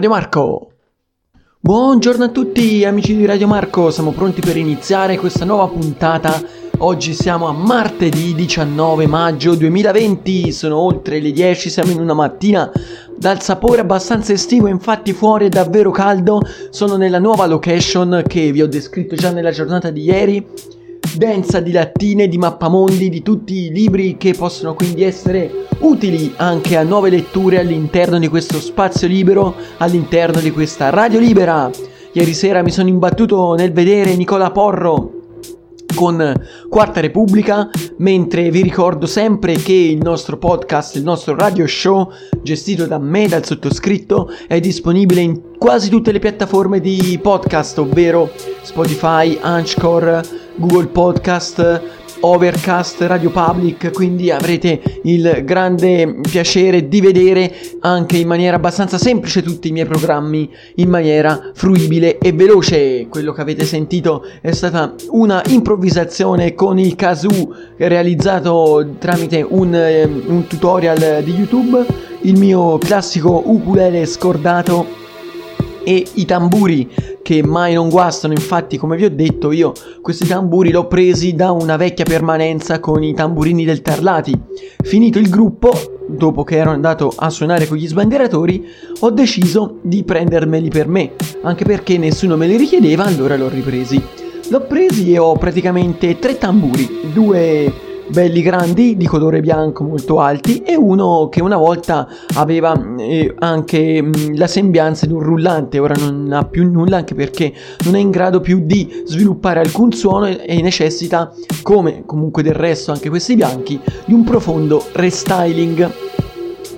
Radio Marco. Buongiorno a tutti amici di Radio Marco, siamo pronti per iniziare questa nuova puntata. Oggi siamo a martedì 19 maggio 2020, sono oltre le 10, siamo in una mattina dal sapore abbastanza estivo, infatti fuori è davvero caldo. Sono nella nuova location che vi ho descritto già nella giornata di ieri densa di lattine, di mappamondi, di tutti i libri che possono quindi essere utili anche a nuove letture all'interno di questo spazio libero, all'interno di questa radio libera. Ieri sera mi sono imbattuto nel vedere Nicola Porro con Quarta Repubblica, mentre vi ricordo sempre che il nostro podcast, il nostro radio show, gestito da me, dal sottoscritto, è disponibile in quasi tutte le piattaforme di podcast, ovvero Spotify, Anchor, Google Podcast, Overcast, Radio Public, quindi avrete il grande piacere di vedere anche in maniera abbastanza semplice tutti i miei programmi in maniera fruibile e veloce. Quello che avete sentito è stata una improvvisazione con il kazoo realizzato tramite un, un tutorial di YouTube, il mio classico ukulele scordato e i tamburi che mai non guastano, infatti come vi ho detto io questi tamburi l'ho presi da una vecchia permanenza con i tamburini del Tarlati. Finito il gruppo, dopo che ero andato a suonare con gli sbandieratori, ho deciso di prendermeli per me, anche perché nessuno me li richiedeva, allora l'ho ripresi. L'ho presi e ho praticamente tre tamburi, due belli grandi di colore bianco molto alti e uno che una volta aveva eh, anche mh, mm, la sembianza di un rullante ora non ha più nulla anche perché non è in grado più di sviluppare alcun suono e, e necessita come comunque del resto anche questi bianchi di un profondo restyling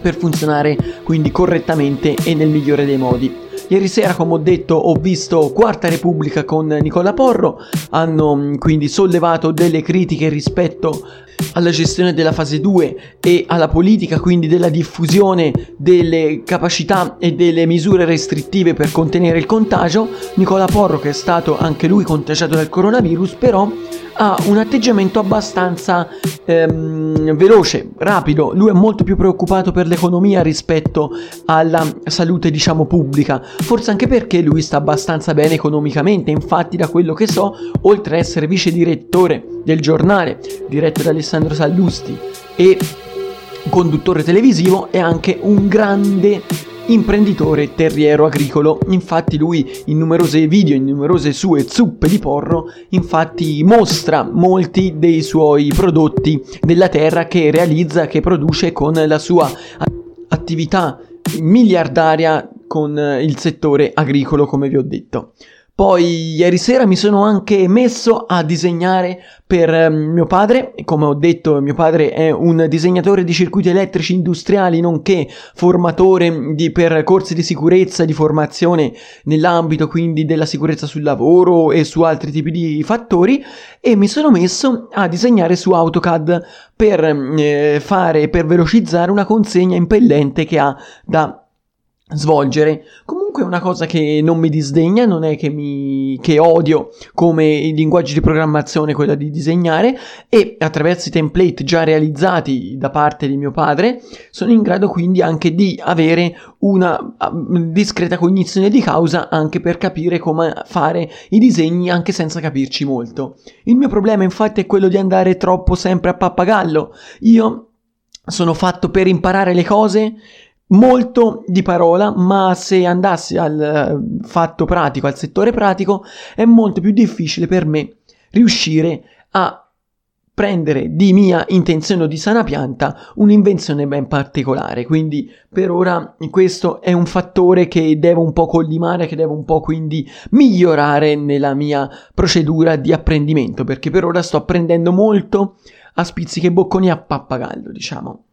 per funzionare quindi correttamente e nel migliore dei modi. Ieri sera, come ho detto, ho visto Quarta Repubblica con Nicola Porro, hanno mm, quindi sollevato delle critiche rispetto alla gestione della fase 2 e alla politica quindi della diffusione delle capacità e delle misure restrittive per contenere il contagio, Nicola Porro che è stato anche lui contagiato dal coronavirus però ha un atteggiamento abbastanza ehm, veloce, rapido. Lui è molto più preoccupato per l'economia rispetto alla salute, diciamo, pubblica. Forse anche perché lui sta abbastanza bene economicamente. Infatti, da quello che so, oltre ad essere vice direttore del giornale, diretto da Alessandro Sallusti, e conduttore televisivo, è anche un grande imprenditore terriero agricolo. Infatti lui in numerose video, in numerose sue zuppe di porro, infatti mostra molti dei suoi prodotti della terra che realizza, che produce con la sua attività miliardaria con il settore agricolo, come vi ho detto. Poi ieri sera mi sono anche messo a disegnare per eh, mio padre, come ho detto mio padre è un disegnatore di circuiti elettrici industriali nonché formatore di, per corsi di sicurezza, di formazione nell'ambito quindi della sicurezza sul lavoro e su altri tipi di fattori. E mi sono messo a disegnare su AutoCAD per eh, fare, per velocizzare una consegna impellente che ha da svolgere. Comunque è una cosa che non mi disdegna, non è che, mi, che odio come i linguaggi di programmazione quella di disegnare e attraverso i template già realizzati da parte di mio padre sono in grado quindi anche di avere una discreta cognizione di causa anche per capire come fare i disegni anche senza capirci molto. Il mio problema infatti è quello di andare troppo sempre a pappagallo. Io sono fatto per imparare le cose molto di parola, ma se andassi al eh, fatto pratico, al settore pratico, è molto più difficile per me riuscire a prendere di mia intenzione o di sana pianta un'invenzione ben particolare. Quindi per ora questo è un fattore che devo un po' collimare, che devo un po' quindi migliorare nella mia procedura di apprendimento, perché per ora sto apprendendo molto a spizzichi e bocconi a pappagallo, diciamo.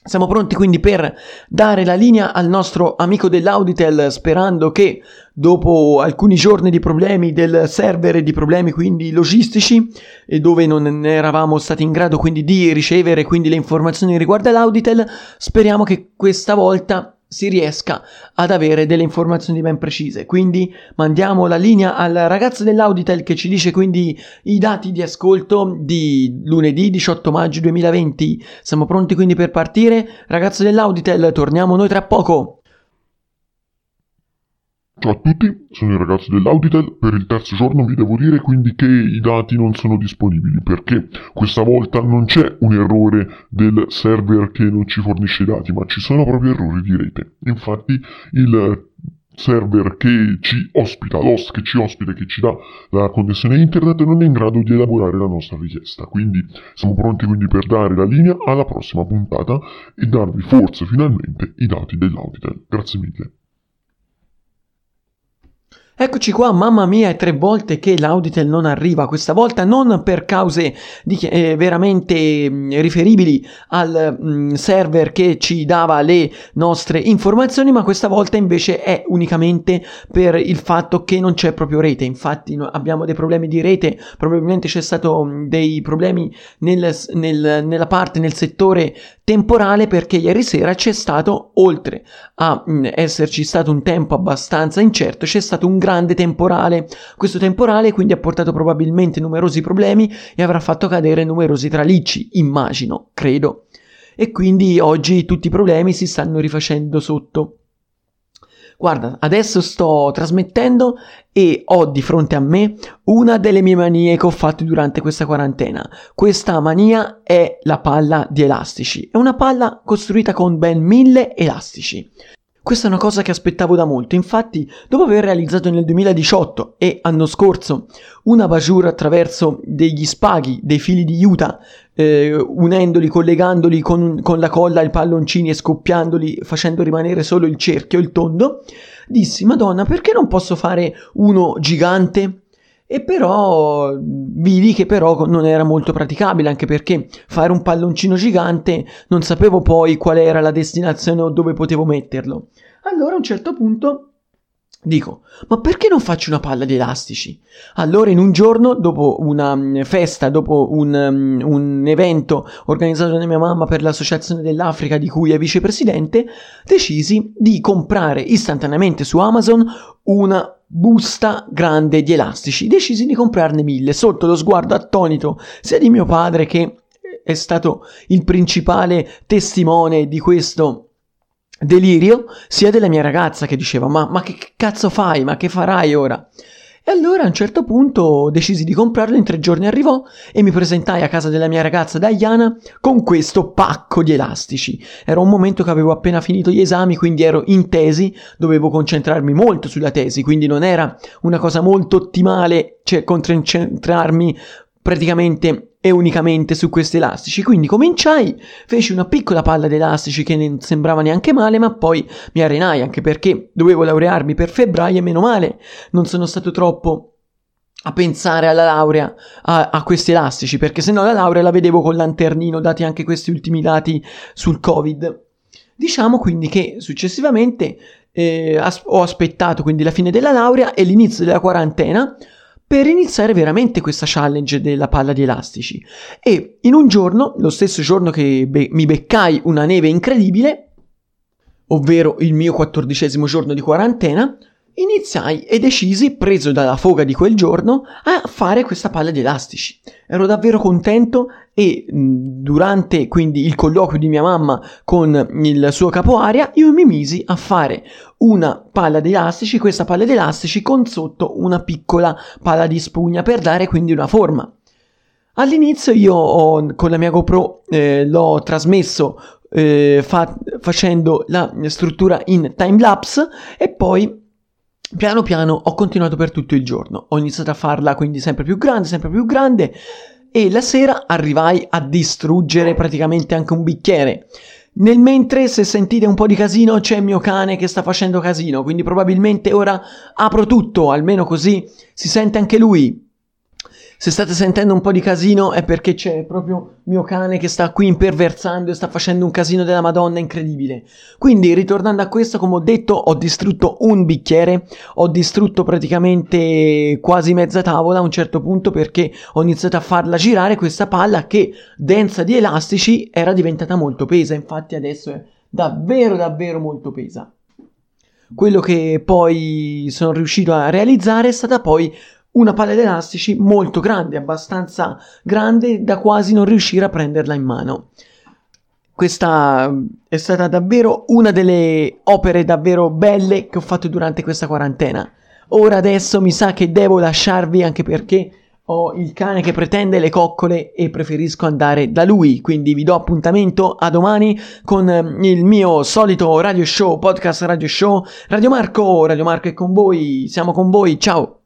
Siamo pronti quindi per dare la linea al nostro amico dell'Auditel sperando che dopo alcuni giorni di problemi del server e di problemi quindi logistici e dove non eravamo stati in grado quindi di ricevere quindi le informazioni riguardo all'Auditel speriamo che questa volta si riesca ad avere delle informazioni ben precise. Quindi mandiamo la linea al ragazzo dell'Auditel che ci dice quindi i dati di ascolto di lunedì 18 maggio 2020. Siamo pronti quindi per partire. Ragazzo dell'Auditel, torniamo noi tra poco. Ciao a tutti, sono il ragazzo dell'Auditel. Per il terzo giorno vi devo dire quindi che i dati non sono disponibili perché questa volta non c'è un errore del server che non ci fornisce i dati, ma ci sono proprio errori di rete. Infatti il server che ci ospita, l'host che ci ospita, che ci dà la connessione internet non è in grado di elaborare la nostra richiesta. Quindi siamo pronti quindi per dare la linea alla prossima puntata e darvi forse finalmente i dati dell'Auditel. Grazie mille. Eccoci qua, mamma mia, è tre volte che l'Auditel non arriva, questa volta non per cause di, eh, veramente mh, mm, riferibili al mh, mm, server che ci dava le nostre informazioni, ma questa volta invece è unicamente per il fatto che non c'è proprio rete. Infatti no, abbiamo dei problemi di rete, probabilmente c'è stato mh, mm, dei problemi nel, nel, nella parte, nel settore temporale perché ieri sera c'è stato, oltre a esserci stato un tempo abbastanza incerto, c'è stato un grande temporale. Questo temporale quindi ha portato probabilmente numerosi problemi e avrà fatto cadere numerosi tralicci, immagino, credo. E quindi oggi tutti i problemi si stanno rifacendo sotto. Guarda, adesso sto trasmettendo e ho di fronte a me una delle mie manie che ho fatto durante questa quarantena. Questa mania è la palla di elastici. È una palla costruita con ben mille elastici. Questa è una cosa che aspettavo da molto, infatti dopo aver realizzato nel 2018 e anno scorso una Bajur attraverso degli spaghi, dei fili di Utah, eh, unendoli, collegandoli con, con la colla ai palloncini e scoppiandoli, facendo rimanere solo il cerchio, il tondo, dissi, Madonna, perché non posso fare uno gigante? E però vidi che però non era molto praticabile, anche perché fare un palloncino gigante non sapevo poi qual era la destinazione o dove potevo metterlo. Allora a un certo punto Dico, ma perché non faccio una palla di elastici? Allora in un giorno, dopo una mm, festa, dopo un, um, un, evento organizzato da mia mamma per l'Associazione dell'Africa di cui è vicepresidente, decisi di comprare istantaneamente su Amazon una busta grande di elastici. Decisi di comprarne mille, sotto lo sguardo attonito sia di mio padre che è stato il principale testimone di questo delirio sia della mia ragazza che diceva ma, ma che cazzo fai, ma che farai ora? E allora a un certo punto decisi di comprarlo, in tre giorni arrivò e mi presentai a casa della mia ragazza Diana con questo pacco di elastici. Era un momento che avevo appena finito gli esami, quindi ero in tesi, dovevo concentrarmi molto sulla tesi, quindi non era una cosa molto ottimale, cioè concentrarmi praticamente e unicamente su questi elastici. Quindi cominciai, feci una piccola palla di elastici che non sembrava neanche male, ma poi mi arenai anche perché dovevo laurearmi per febbraio e meno male, non sono stato troppo a pensare alla laurea a, a questi elastici, perché se no la laurea la vedevo con lanternino, dati anche questi ultimi dati sul Covid. Diciamo quindi che successivamente eh, as- ho aspettato quindi la fine della laurea e l'inizio della quarantena per iniziare veramente questa challenge della palla di elastici. E in un giorno, lo stesso giorno che be- mi beccai una neve incredibile, ovvero il mio quattordicesimo giorno di quarantena, iniziai e decisi, preso dalla foga di quel giorno, a fare questa palla di elastici. Ero davvero contento e durante quindi il colloquio di mia mamma con il suo capo aria, io mi misi a fare una palla di elastici, questa palla di elastici con sotto una piccola palla di spugna per dare quindi una forma. All'inizio io ho, con la mia GoPro eh, l'ho trasmesso eh, fa- facendo la struttura in timelapse e poi Piano piano ho continuato per tutto il giorno, ho iniziato a farla quindi sempre più grande, sempre più grande e la sera arrivai a distruggere praticamente anche un bicchiere. Nel mentre, se sentite un po' di casino, c'è il mio cane che sta facendo casino, quindi probabilmente ora apro tutto, almeno così si sente anche lui. Se state sentendo un po' di casino è perché c'è proprio mio cane che sta qui imperversando e sta facendo un casino della Madonna incredibile. Quindi, ritornando a questo, come ho detto, ho distrutto un bicchiere, ho distrutto praticamente quasi mezza tavola a un certo punto perché ho iniziato a farla girare questa palla che, densa di elastici, era diventata molto pesa. Infatti adesso è davvero davvero molto pesa. Quello che poi sono riuscito a realizzare è stata poi una palla di elastici molto grande, abbastanza grande da quasi non riuscire a prenderla in mano. questa è stata davvero una delle opere davvero belle che ho fatto durante questa quarantena. Ora adesso mi sa che devo lasciarvi anche perché ho il cane che pretende le coccole e preferisco andare da lui, quindi vi do appuntamento a domani con ehm, il mio solito radio show, podcast radio show. Radio Marco, Radio Marco è con voi, siamo con voi, ciao!